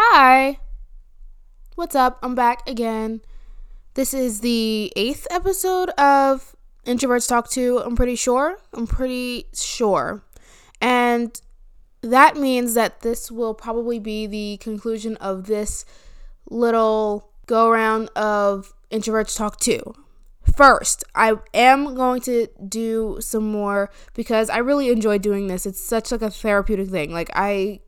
Hi. What's up? I'm back again. This is the eighth episode of Introverts Talk To. I'm pretty sure. I'm pretty sure. And that means that this will probably be the conclusion of this little go around of Introverts Talk To. First, I am going to do some more because I really enjoy doing this. It's such like a therapeutic thing. Like I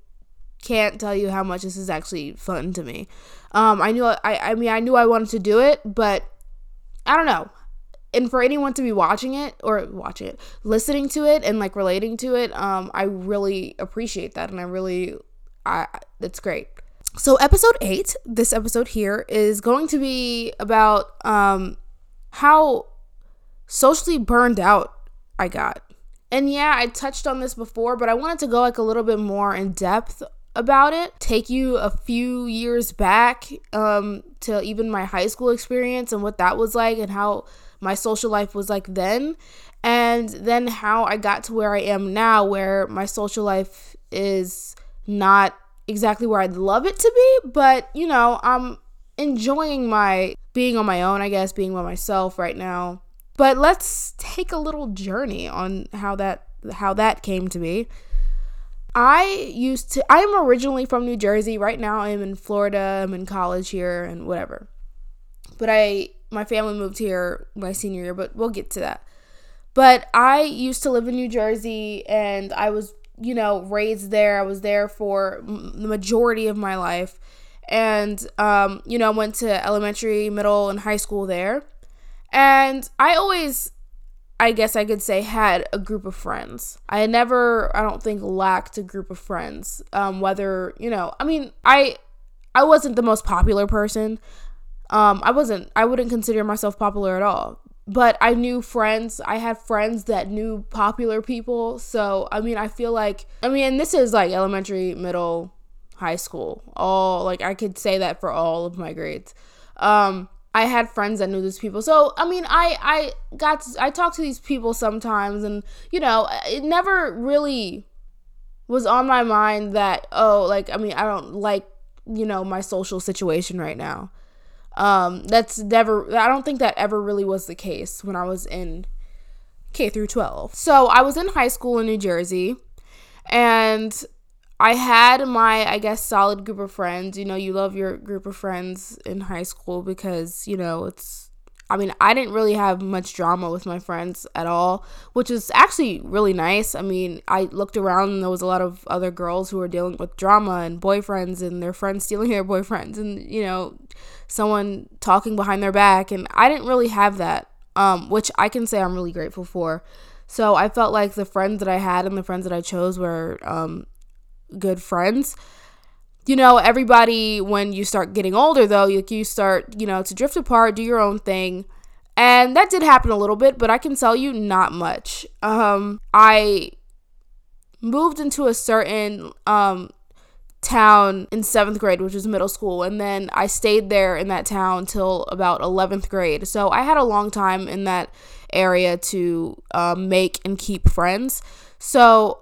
can't tell you how much this is actually fun to me. Um, I knew I, I mean I knew I wanted to do it, but I don't know. And for anyone to be watching it or watching it, listening to it and like relating to it, um, I really appreciate that, and I really, I it's great. So episode eight, this episode here is going to be about um how socially burned out I got. And yeah, I touched on this before, but I wanted to go like a little bit more in depth about it, take you a few years back um, to even my high school experience and what that was like and how my social life was like then, and then how I got to where I am now, where my social life is not exactly where I'd love it to be, but you know, I'm enjoying my being on my own, I guess, being by myself right now. But let's take a little journey on how that how that came to be. I used to, I am originally from New Jersey. Right now, I'm in Florida. I'm in college here and whatever. But I, my family moved here my senior year, but we'll get to that. But I used to live in New Jersey and I was, you know, raised there. I was there for the majority of my life. And, um, you know, I went to elementary, middle, and high school there. And I always I guess I could say had a group of friends. I never, I don't think, lacked a group of friends. Um, whether you know, I mean, I, I wasn't the most popular person. Um, I wasn't. I wouldn't consider myself popular at all. But I knew friends. I had friends that knew popular people. So I mean, I feel like, I mean, this is like elementary, middle, high school. All like I could say that for all of my grades. Um, I had friends that knew these people. So, I mean, I I got to, I talked to these people sometimes and, you know, it never really was on my mind that oh, like I mean, I don't like, you know, my social situation right now. Um that's never I don't think that ever really was the case when I was in K through 12. So, I was in high school in New Jersey and I had my, I guess, solid group of friends. You know, you love your group of friends in high school because, you know, it's, I mean, I didn't really have much drama with my friends at all, which is actually really nice. I mean, I looked around and there was a lot of other girls who were dealing with drama and boyfriends and their friends stealing their boyfriends and, you know, someone talking behind their back. And I didn't really have that, um, which I can say I'm really grateful for. So I felt like the friends that I had and the friends that I chose were um, good friends. You know, everybody, when you start getting older, though, you, you start, you know, to drift apart, do your own thing. And that did happen a little bit, but I can tell you not much. Um, I moved into a certain um, town in seventh grade, which was middle school, and then I stayed there in that town till about 11th grade. So I had a long time in that area to um, make and keep friends. So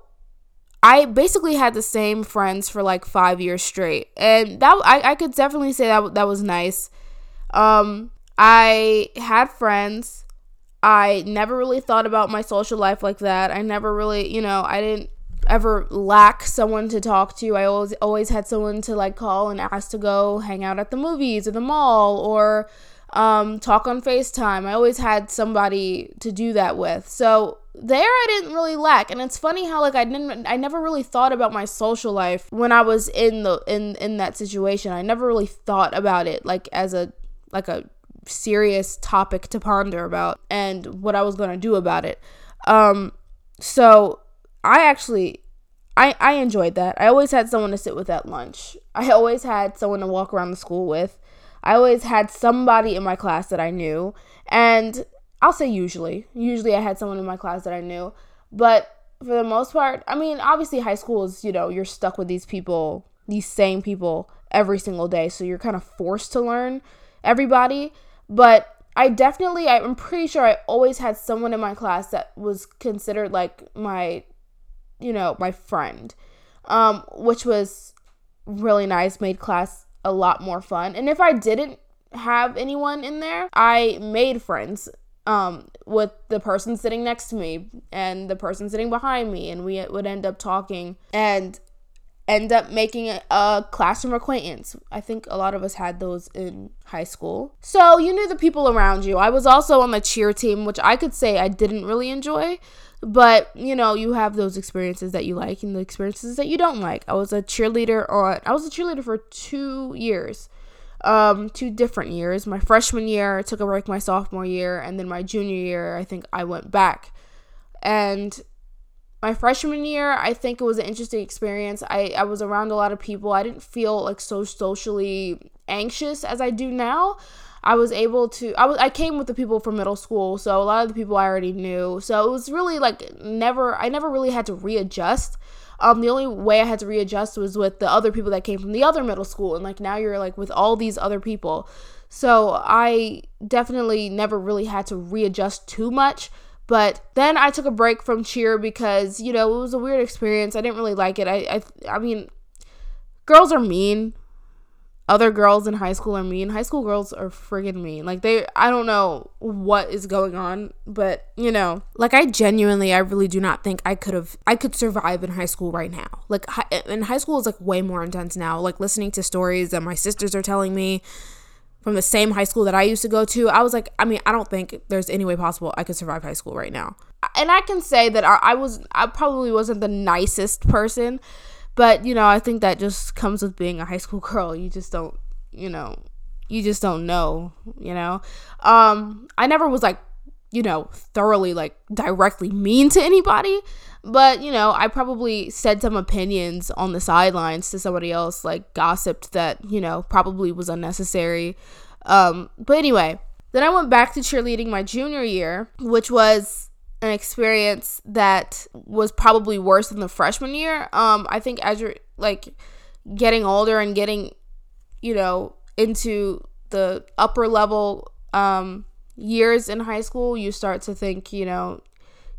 I basically had the same friends for like five years straight, and that I, I could definitely say that that was nice. Um, I had friends. I never really thought about my social life like that. I never really, you know, I didn't ever lack someone to talk to. I always always had someone to like call and ask to go hang out at the movies or the mall or um, talk on FaceTime. I always had somebody to do that with. So there I didn't really lack. And it's funny how like I didn't I never really thought about my social life when I was in the in in that situation. I never really thought about it like as a like a serious topic to ponder about and what I was going to do about it. Um so I actually I I enjoyed that. I always had someone to sit with at lunch. I always had someone to walk around the school with. I always had somebody in my class that I knew and I'll say usually. Usually I had someone in my class that I knew. But for the most part, I mean, obviously high school is, you know, you're stuck with these people, these same people every single day. So you're kind of forced to learn everybody. But I definitely, I'm pretty sure I always had someone in my class that was considered like my, you know, my friend, um, which was really nice, made class a lot more fun. And if I didn't have anyone in there, I made friends um, with the person sitting next to me and the person sitting behind me, and we would end up talking and end up making a, a, classroom acquaintance. I think a lot of us had those in high school. So you knew the people around you. I was also on the cheer team, which I could say I didn't really enjoy. But you know, you have those experiences that you like and the experiences that you don't like. I was a cheerleader, or I was a cheerleader for two years um, two different years. My freshman year, I took a break my sophomore year, and then my junior year, I think I went back. And my freshman year, I think it was an interesting experience. I, I was around a lot of people. I didn't feel like so socially anxious as I do now. I was able to I was I came with the people from middle school, so a lot of the people I already knew. So it was really like never I never really had to readjust um, the only way I had to readjust was with the other people that came from the other middle school, and like now you're like with all these other people. So I definitely never really had to readjust too much. But then I took a break from cheer because you know it was a weird experience. I didn't really like it. I I, I mean, girls are mean other girls in high school are mean. High school girls are friggin' mean. Like they I don't know what is going on, but you know, like I genuinely I really do not think I could have I could survive in high school right now. Like in high school is like way more intense now. Like listening to stories that my sisters are telling me from the same high school that I used to go to, I was like, I mean, I don't think there's any way possible I could survive high school right now. And I can say that I, I was I probably wasn't the nicest person but, you know, I think that just comes with being a high school girl. You just don't, you know, you just don't know, you know. Um I never was like, you know, thoroughly like directly mean to anybody, but you know, I probably said some opinions on the sidelines to somebody else like gossiped that, you know, probably was unnecessary. Um but anyway, then I went back to cheerleading my junior year, which was an experience that was probably worse than the freshman year. Um, I think as you're like getting older and getting, you know, into the upper level um, years in high school, you start to think, you know,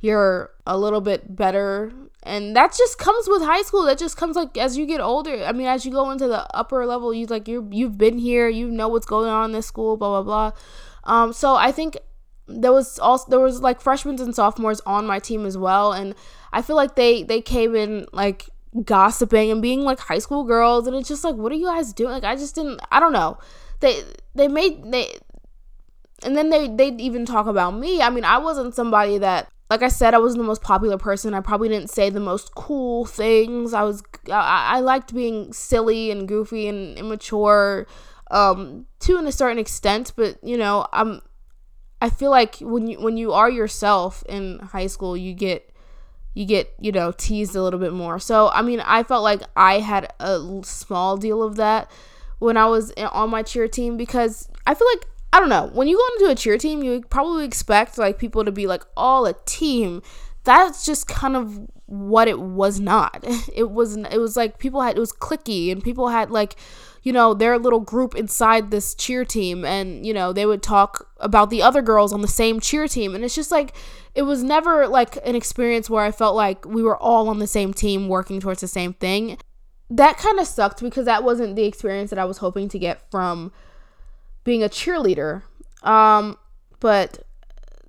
you're a little bit better. And that just comes with high school. That just comes like as you get older. I mean, as you go into the upper level, you like you you've been here, you know what's going on in this school, blah blah blah. Um, so I think there was also there was like freshmen and sophomores on my team as well and i feel like they they came in like gossiping and being like high school girls and it's just like what are you guys doing? Like i just didn't i don't know. They they made they and then they they even talk about me. I mean i wasn't somebody that like i said i wasn't the most popular person. I probably didn't say the most cool things. I was i, I liked being silly and goofy and immature um to a certain extent but you know i'm I feel like when you when you are yourself in high school, you get you get you know teased a little bit more. So I mean, I felt like I had a small deal of that when I was on my cheer team because I feel like I don't know when you go into a cheer team, you probably expect like people to be like all a team. That's just kind of what it was not. It was it was like people had it was clicky and people had like you know, their little group inside this cheer team and, you know, they would talk about the other girls on the same cheer team. And it's just like, it was never like an experience where I felt like we were all on the same team working towards the same thing. That kind of sucked because that wasn't the experience that I was hoping to get from being a cheerleader. Um, but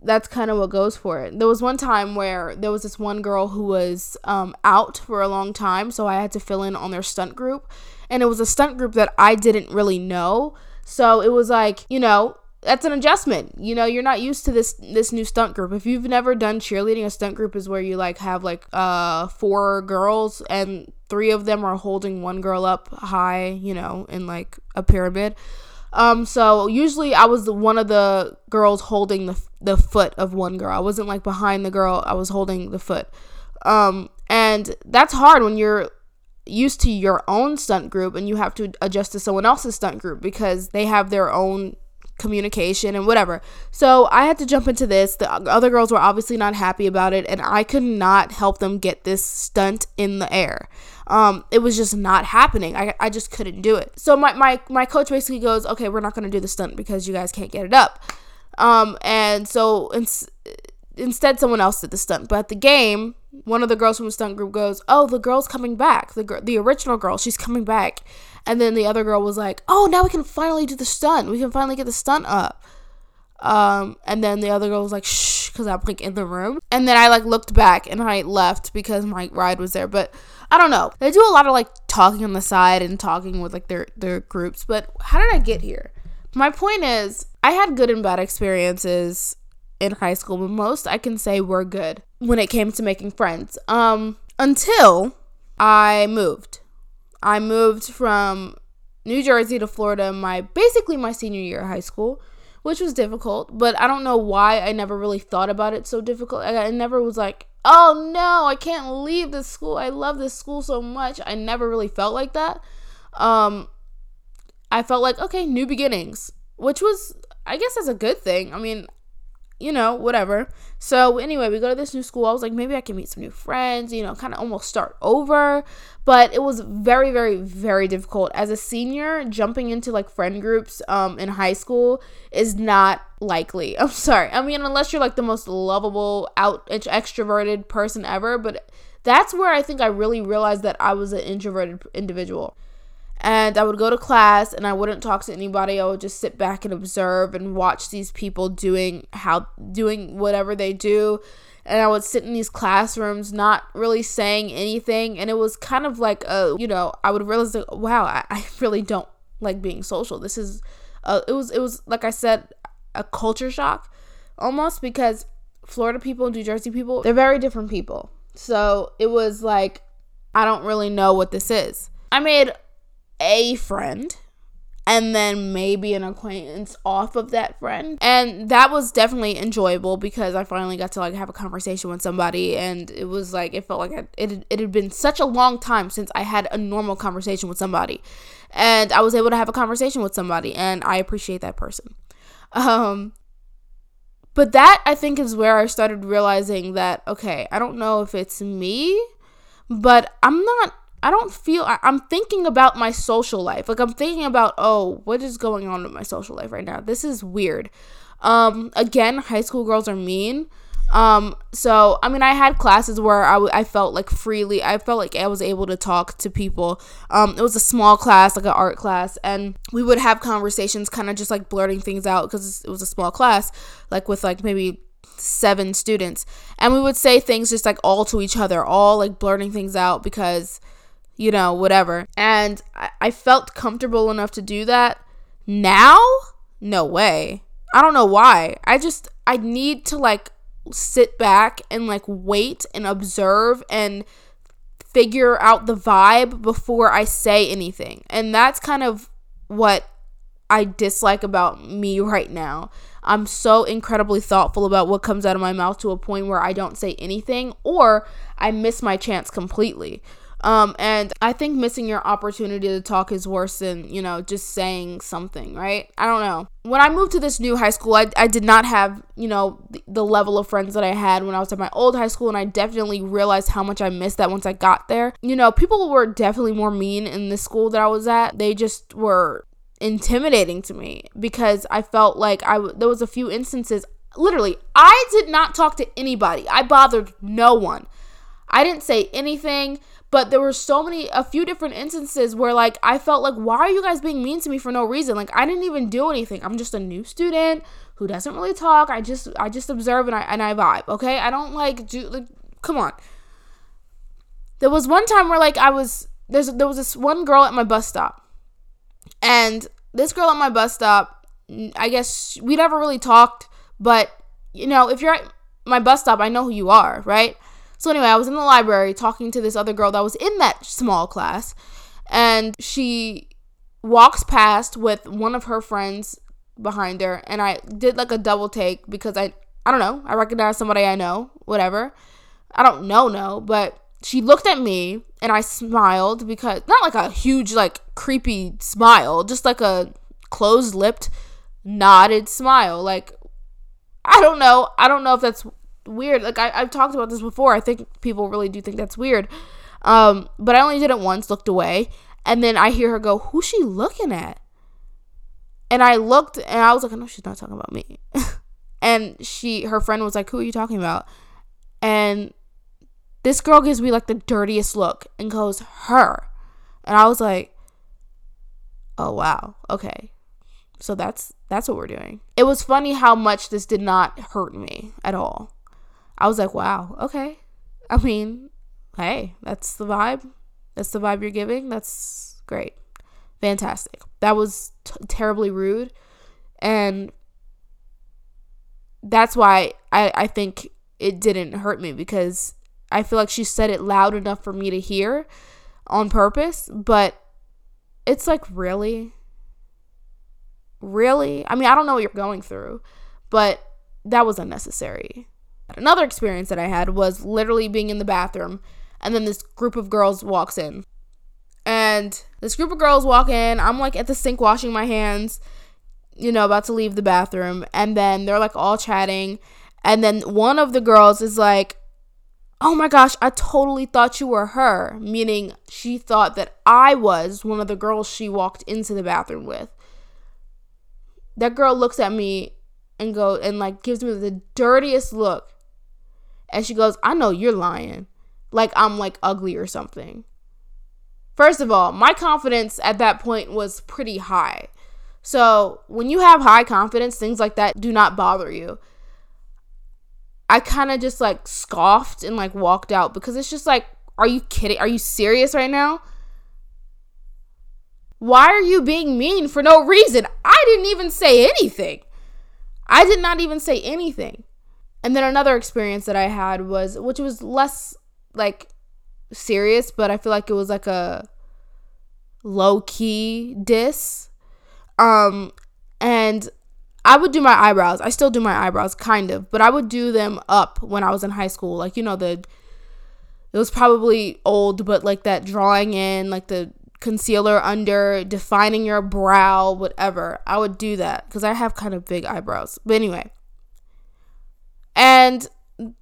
that's kind of what goes for it. There was one time where there was this one girl who was um, out for a long time, so I had to fill in on their stunt group and it was a stunt group that I didn't really know. So it was like, you know, that's an adjustment. You know, you're not used to this this new stunt group. If you've never done cheerleading, a stunt group is where you like have like uh four girls and three of them are holding one girl up high, you know, in like a pyramid. Um so usually I was the, one of the girls holding the the foot of one girl. I wasn't like behind the girl, I was holding the foot. Um and that's hard when you're used to your own stunt group and you have to adjust to someone else's stunt group because they have their own communication and whatever. So I had to jump into this. The other girls were obviously not happy about it, and I could not help them get this stunt in the air. Um, it was just not happening. I, I just couldn't do it. So my, my, my coach basically goes, okay, we're not going to do the stunt because you guys can't get it up. Um, and so ins- instead, someone else did the stunt. But the game, one of the girls from the stunt group goes, "Oh, the girl's coming back. The girl, the original girl, she's coming back." And then the other girl was like, "Oh, now we can finally do the stunt. We can finally get the stunt up." Um, and then the other girl was like, "Shh," because I'm like in the room. And then I like looked back and I left because my ride was there. But I don't know. They do a lot of like talking on the side and talking with like their their groups. But how did I get here? My point is, I had good and bad experiences in high school, but most I can say were good when it came to making friends. Um, until I moved. I moved from New Jersey to Florida my basically my senior year of high school, which was difficult, but I don't know why I never really thought about it so difficult. I, I never was like, "Oh no, I can't leave this school. I love this school so much." I never really felt like that. Um I felt like, okay, new beginnings, which was I guess that's a good thing. I mean, you know, whatever. So anyway, we go to this new school. I was like, maybe I can meet some new friends, you know, kind of almost start over. But it was very, very, very difficult. As a senior, jumping into like friend groups um in high school is not likely. I'm sorry. I mean, unless you're like the most lovable, out extroverted person ever, but that's where I think I really realized that I was an introverted individual and I would go to class and I wouldn't talk to anybody. I would just sit back and observe and watch these people doing how doing whatever they do. And I would sit in these classrooms not really saying anything and it was kind of like a, you know, I would realize that wow, I, I really don't like being social. This is uh, it was it was like I said a culture shock almost because Florida people and New Jersey people, they're very different people. So, it was like I don't really know what this is. I made a friend and then maybe an acquaintance off of that friend. And that was definitely enjoyable because I finally got to like have a conversation with somebody and it was like it felt like it it, had been such a long time since I had a normal conversation with somebody. And I was able to have a conversation with somebody and I appreciate that person. Um but that I think is where I started realizing that okay, I don't know if it's me, but I'm not I don't feel I, am thinking about my social life. Like I'm thinking about, oh, what is going on with my social life right now? This is weird. Um again, high school girls are mean. Um so I mean I had classes where I, w- I felt like freely I felt like I was able to talk to people. Um it was a small class, like an art class, and we would have conversations kind of just like blurting things out because it was a small class, like with like maybe seven students. And we would say things just like all to each other, all like blurting things out because you know, whatever. And I, I felt comfortable enough to do that. Now, no way. I don't know why. I just, I need to like sit back and like wait and observe and figure out the vibe before I say anything. And that's kind of what I dislike about me right now. I'm so incredibly thoughtful about what comes out of my mouth to a point where I don't say anything or I miss my chance completely. Um, and I think missing your opportunity to talk is worse than, you know, just saying something, right? I don't know. When I moved to this new high school, I, I did not have, you know, the, the level of friends that I had when I was at my old high school, and I definitely realized how much I missed that once I got there. You know, people were definitely more mean in the school that I was at. They just were intimidating to me because I felt like I there was a few instances literally I did not talk to anybody. I bothered no one. I didn't say anything. But there were so many, a few different instances where like I felt like, why are you guys being mean to me for no reason? Like I didn't even do anything. I'm just a new student who doesn't really talk. I just I just observe and I and I vibe. Okay, I don't like do like come on. There was one time where like I was there's there was this one girl at my bus stop, and this girl at my bus stop, I guess we never really talked, but you know if you're at my bus stop, I know who you are, right? So anyway, I was in the library talking to this other girl that was in that small class, and she walks past with one of her friends behind her, and I did like a double take because I I don't know, I recognized somebody I know, whatever. I don't know, no, but she looked at me and I smiled because not like a huge like creepy smile, just like a closed-lipped nodded smile like I don't know. I don't know if that's weird. Like I, I've talked about this before. I think people really do think that's weird. Um, but I only did it once, looked away, and then I hear her go, "Who's she looking at?" And I looked, and I was like, "No, she's not talking about me." and she, her friend was like, "Who are you talking about?" And This girl gives me like the dirtiest look and goes, Her. And I was like, Oh wow, okay. So that's that's what we're doing. It was funny how much this did not hurt me at all. I was like, wow, okay. I mean, hey, that's the vibe. That's the vibe you're giving. That's great. Fantastic. That was t- terribly rude. And that's why I, I think it didn't hurt me because I feel like she said it loud enough for me to hear on purpose. But it's like, really? Really? I mean, I don't know what you're going through, but that was unnecessary. Another experience that I had was literally being in the bathroom and then this group of girls walks in. And this group of girls walk in. I'm like at the sink washing my hands, you know, about to leave the bathroom. And then they're like all chatting. And then one of the girls is like, Oh my gosh, I totally thought you were her. Meaning she thought that I was one of the girls she walked into the bathroom with. That girl looks at me and go and like gives me the dirtiest look. And she goes, I know you're lying. Like I'm like ugly or something. First of all, my confidence at that point was pretty high. So when you have high confidence, things like that do not bother you. I kind of just like scoffed and like walked out because it's just like, are you kidding? Are you serious right now? Why are you being mean for no reason? I didn't even say anything. I did not even say anything. And then another experience that I had was, which was less like serious, but I feel like it was like a low key diss. Um, and I would do my eyebrows. I still do my eyebrows, kind of, but I would do them up when I was in high school. Like, you know, the, it was probably old, but like that drawing in, like the concealer under, defining your brow, whatever. I would do that because I have kind of big eyebrows. But anyway. And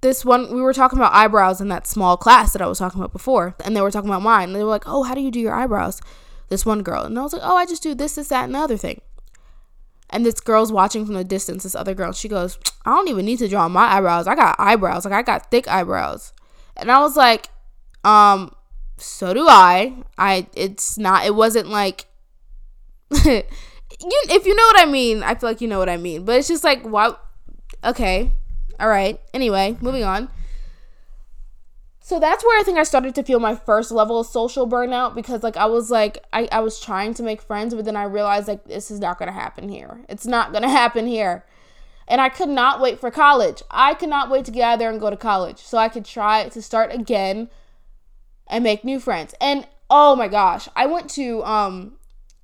this one, we were talking about eyebrows in that small class that I was talking about before. And they were talking about mine. They were like, oh, how do you do your eyebrows? This one girl. And I was like, oh, I just do this, this, that, and the other thing. And this girl's watching from the distance, this other girl. She goes, I don't even need to draw my eyebrows. I got eyebrows. Like, I got thick eyebrows. And I was like, um, so do I. I it's not it wasn't like you if you know what I mean, I feel like you know what I mean. But it's just like what okay. All right. Anyway, moving on. So that's where I think I started to feel my first level of social burnout because like I was like I, I was trying to make friends, but then I realized like this is not gonna happen here. It's not gonna happen here. And I could not wait for college. I could not wait to get out there and go to college. So I could try to start again and make new friends. And oh my gosh, I went to um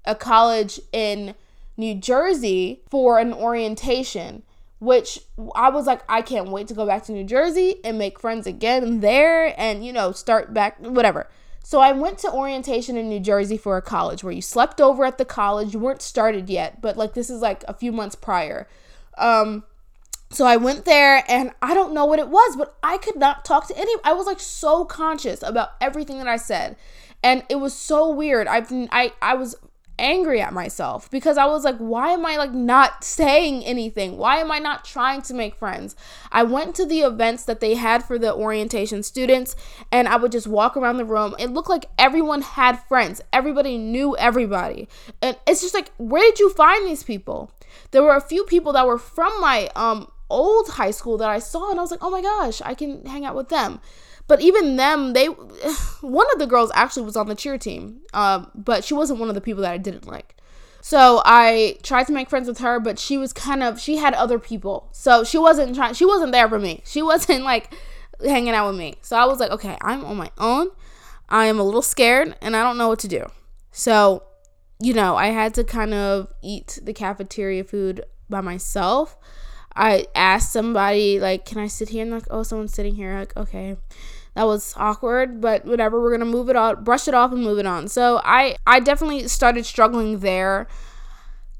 a college in New Jersey for an orientation, which I was like, I can't wait to go back to New Jersey and make friends again there and, you know, start back, whatever. So I went to orientation in New Jersey for a college where you slept over at the college. You weren't started yet, but like this is like a few months prior. Um, so I went there and I don't know what it was, but I could not talk to any I was like so conscious about everything that I said. And it was so weird. I've I I was angry at myself because I was like, why am I like not saying anything? Why am I not trying to make friends? I went to the events that they had for the orientation students and I would just walk around the room. It looked like everyone had friends, everybody knew everybody. And it's just like, where did you find these people? There were a few people that were from my um old high school that I saw and I was like, "Oh my gosh, I can hang out with them." But even them, they one of the girls actually was on the cheer team. Um, but she wasn't one of the people that I didn't like. So I tried to make friends with her, but she was kind of she had other people. So she wasn't trying she wasn't there for me. She wasn't like hanging out with me. So I was like, "Okay, I'm on my own. I am a little scared and I don't know what to do." So, you know, I had to kind of eat the cafeteria food by myself. I asked somebody like, "Can I sit here?" And like, "Oh, someone's sitting here." Like, okay, that was awkward, but whatever. We're gonna move it on, brush it off, and move it on. So I I definitely started struggling there.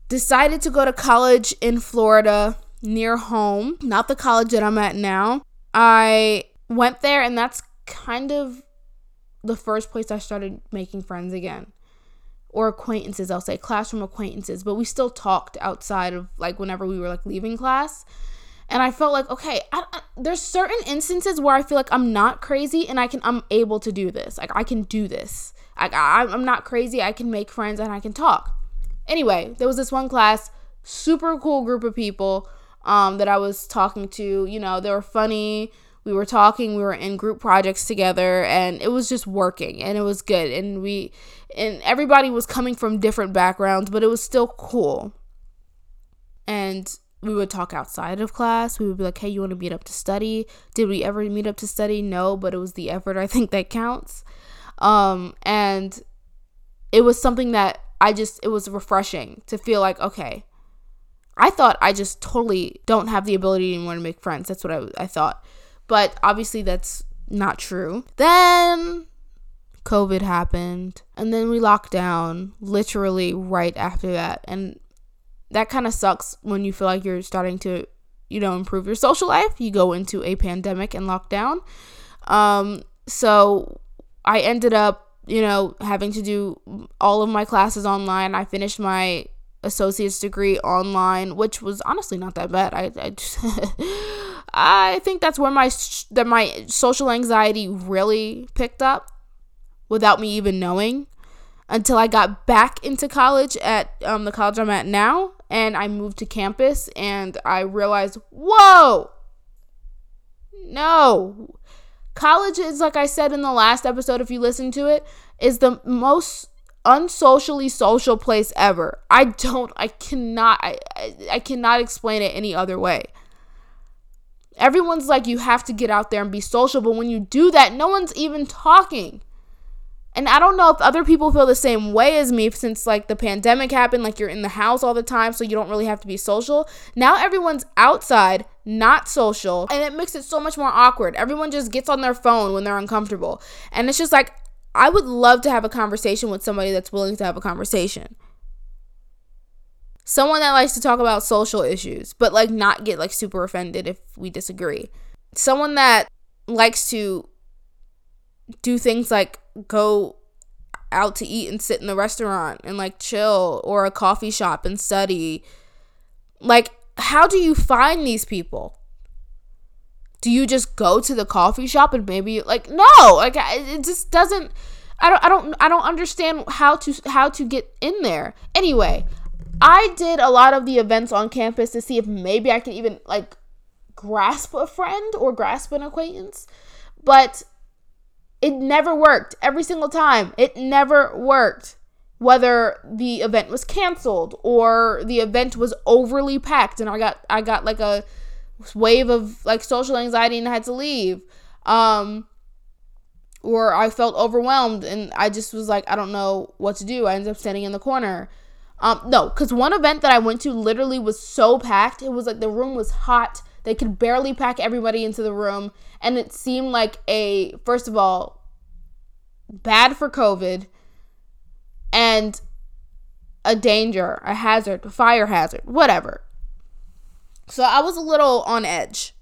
Decided to go to college in Florida near home, not the college that I'm at now. I went there, and that's kind of the first place I started making friends again or acquaintances, I'll say classroom acquaintances, but we still talked outside of like whenever we were like leaving class. And I felt like okay, I, I, there's certain instances where I feel like I'm not crazy and I can I'm able to do this. Like I can do this. Like I, I'm not crazy. I can make friends and I can talk. Anyway, there was this one class, super cool group of people um, that I was talking to. You know, they were funny. We were talking. We were in group projects together, and it was just working, and it was good. And we, and everybody was coming from different backgrounds, but it was still cool. And we would talk outside of class. We would be like, hey, you want to meet up to study? Did we ever meet up to study? No, but it was the effort I think that counts. Um, and it was something that I just, it was refreshing to feel like, okay, I thought I just totally don't have the ability anymore to make friends. That's what I, I thought. But obviously, that's not true. Then COVID happened, and then we locked down literally right after that. And that kind of sucks when you feel like you're starting to, you know, improve your social life. You go into a pandemic and lockdown. Um, so I ended up, you know, having to do all of my classes online. I finished my associate's degree online, which was honestly not that bad. I I, just I think that's where my that my social anxiety really picked up without me even knowing until I got back into college at um, the college I'm at now and I moved to campus and I realized, whoa, no. College is, like I said in the last episode, if you listen to it, is the most unsocially social place ever. I don't, I cannot, I, I, I cannot explain it any other way. Everyone's like, you have to get out there and be social, but when you do that, no one's even talking. And I don't know if other people feel the same way as me since like the pandemic happened, like you're in the house all the time, so you don't really have to be social. Now everyone's outside, not social, and it makes it so much more awkward. Everyone just gets on their phone when they're uncomfortable. And it's just like, I would love to have a conversation with somebody that's willing to have a conversation. Someone that likes to talk about social issues, but like not get like super offended if we disagree. Someone that likes to do things like go out to eat and sit in the restaurant and like chill or a coffee shop and study. Like, how do you find these people? Do you just go to the coffee shop and maybe like no, like it just doesn't I don't I don't I don't understand how to how to get in there. Anyway, I did a lot of the events on campus to see if maybe I can even like grasp a friend or grasp an acquaintance. But it never worked every single time. It never worked. Whether the event was canceled or the event was overly packed and I got I got like a wave of like social anxiety and I had to leave. Um or I felt overwhelmed and I just was like I don't know what to do. I ended up standing in the corner. Um no, cuz one event that I went to literally was so packed. It was like the room was hot they could barely pack everybody into the room. And it seemed like a, first of all, bad for COVID and a danger, a hazard, a fire hazard, whatever. So I was a little on edge.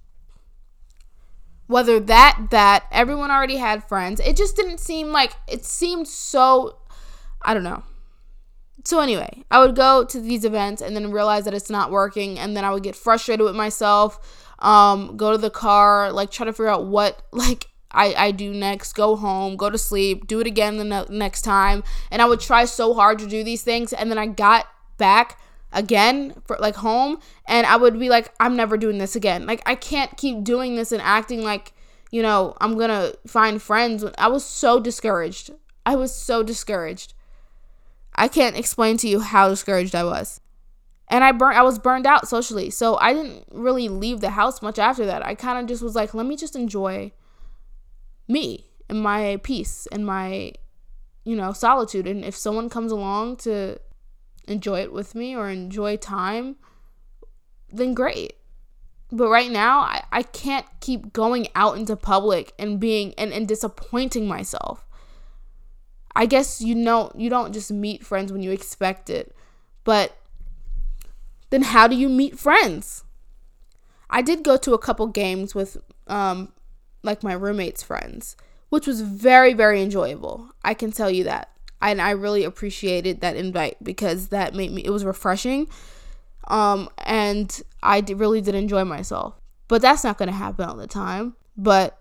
Whether that, that, everyone already had friends. It just didn't seem like, it seemed so, I don't know. So anyway, I would go to these events and then realize that it's not working, and then I would get frustrated with myself. Um, go to the car, like try to figure out what like I, I do next, go home, go to sleep, do it again the ne- next time. And I would try so hard to do these things. And then I got back again for like home and I would be like, I'm never doing this again. Like, I can't keep doing this and acting like, you know, I'm gonna find friends. I was so discouraged. I was so discouraged. I can't explain to you how discouraged I was. And I burnt I was burned out socially. So I didn't really leave the house much after that. I kind of just was like, let me just enjoy me and my peace and my you know, solitude and if someone comes along to enjoy it with me or enjoy time, then great. But right now, I, I can't keep going out into public and being and, and disappointing myself. I guess you know you don't just meet friends when you expect it. But then how do you meet friends? I did go to a couple games with um like my roommate's friends, which was very very enjoyable. I can tell you that. And I really appreciated that invite because that made me it was refreshing. Um, and I really did enjoy myself. But that's not going to happen all the time. But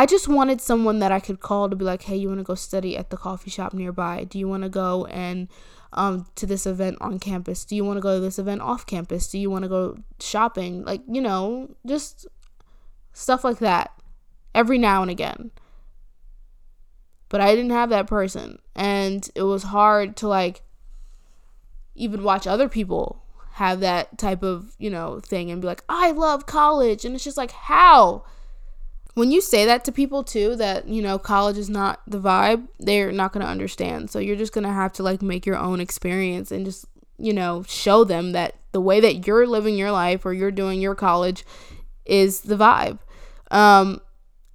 I just wanted someone that I could call to be like, hey, you want to go study at the coffee shop nearby? Do you want to go and um, to this event on campus? Do you want to go to this event off campus? Do you want to go shopping? Like, you know, just stuff like that every now and again. But I didn't have that person. And it was hard to like even watch other people have that type of, you know, thing and be like, I love college. And it's just like, how? When you say that to people too, that, you know, college is not the vibe, they're not going to understand. So you're just going to have to like make your own experience and just, you know, show them that the way that you're living your life or you're doing your college is the vibe. Um,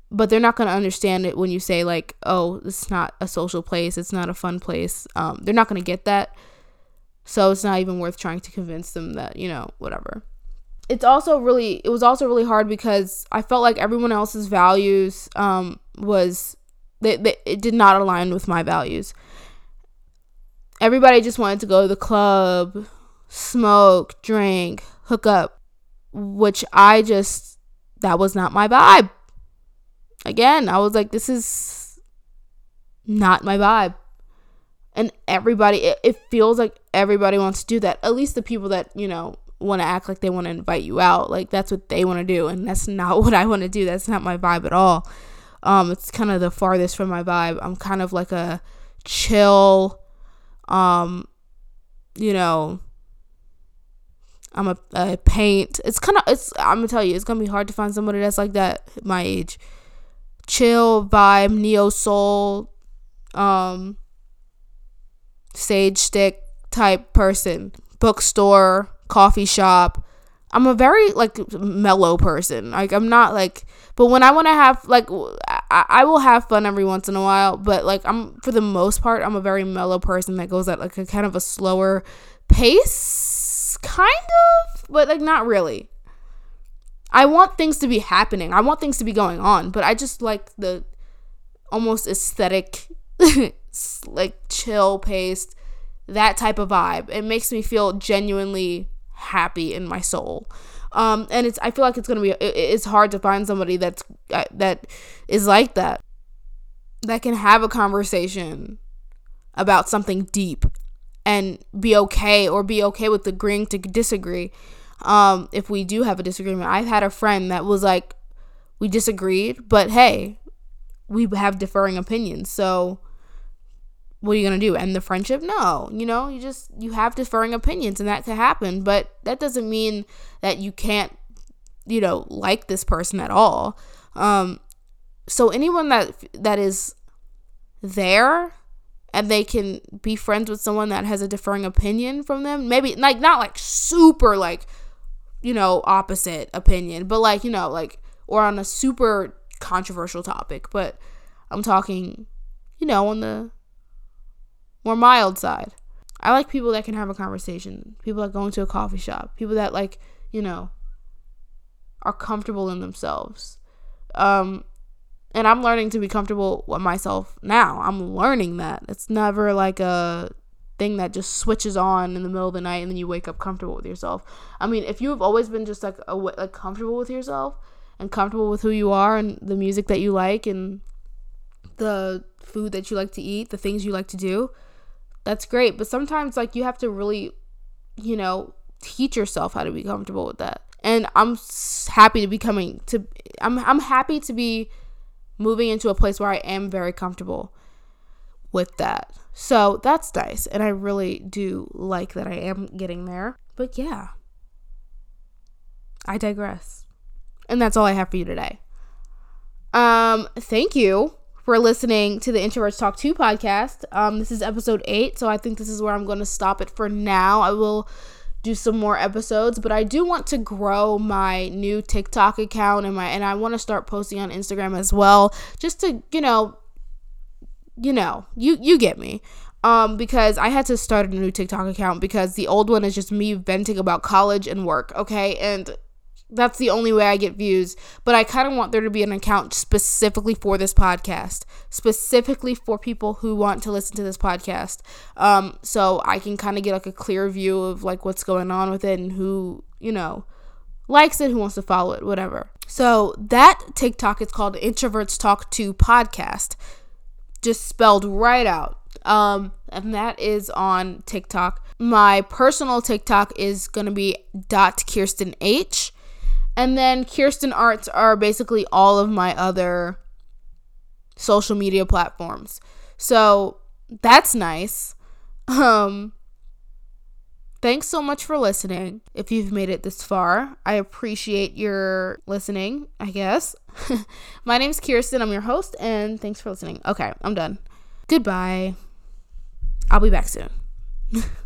but they're not going to understand it when you say like oh it's not a social place it's not a fun place um, they're not going to get that so it's not even worth trying to convince them that, you know, whatever. It's also really it was also really hard because I felt like everyone else's values um was they, they it did not align with my values. Everybody just wanted to go to the club, smoke, drink, hook up, which I just that was not my vibe. Again, I was like this is not my vibe and everybody it, it feels like everybody wants to do that at least the people that you know want to act like they want to invite you out like that's what they want to do and that's not what i want to do that's not my vibe at all um it's kind of the farthest from my vibe i'm kind of like a chill um you know i'm a, a paint it's kind of it's i'm gonna tell you it's gonna be hard to find somebody that's like that my age chill vibe neo soul um sage stick type person. Bookstore, coffee shop. I'm a very like mellow person. Like I'm not like but when I want to have like I, I will have fun every once in a while, but like I'm for the most part I'm a very mellow person that goes at like a kind of a slower pace kind of, but like not really. I want things to be happening. I want things to be going on, but I just like the almost aesthetic like chill paced, that type of vibe. It makes me feel genuinely happy in my soul. Um, and it's I feel like it's gonna be it, it's hard to find somebody that's uh, that is like that that can have a conversation about something deep and be okay or be okay with agreeing to disagree um, if we do have a disagreement i've had a friend that was like we disagreed but hey we have differing opinions so what are you going to do? End the friendship? No you know you just you have differing opinions and that could happen but that doesn't mean that you can't you know like this person at all. Um so anyone that that is there and they can be friends with someone that has a differing opinion from them maybe like not like super like you know opposite opinion but like you know like or on a super controversial topic but i'm talking you know on the more mild side. I like people that can have a conversation, people that go into a coffee shop, people that like, you know, are comfortable in themselves. Um, and I'm learning to be comfortable with myself now. I'm learning that. It's never like a thing that just switches on in the middle of the night and then you wake up comfortable with yourself. I mean, if you've always been just like a, like comfortable with yourself and comfortable with who you are and the music that you like and the food that you like to eat, the things you like to do, that's great. But sometimes, like, you have to really, you know, teach yourself how to be comfortable with that. And I'm happy to be coming to, I'm, I'm happy to be moving into a place where I am very comfortable with that. So that's nice. And I really do like that I am getting there. But yeah, I digress. And that's all I have for you today. Um, thank you for listening to the Introverts Talk 2 podcast. Um, this is episode 8, so I think this is where I'm going to stop it for now. I will do some more episodes, but I do want to grow my new TikTok account and my and I want to start posting on Instagram as well, just to, you know, you know, you you get me. Um, because I had to start a new TikTok account because the old one is just me venting about college and work, okay? And That's the only way I get views. But I kind of want there to be an account specifically for this podcast, specifically for people who want to listen to this podcast. Um, so I can kind of get like a clear view of like what's going on with it and who, you know, likes it, who wants to follow it, whatever. So that TikTok is called Introverts Talk to Podcast, just spelled right out. Um, and that is on TikTok. My personal TikTok is gonna be dot Kirsten H. And then Kirsten Arts are basically all of my other social media platforms. So that's nice. Um thanks so much for listening. If you've made it this far, I appreciate your listening, I guess. my name's Kirsten, I'm your host, and thanks for listening. Okay, I'm done. Goodbye. I'll be back soon.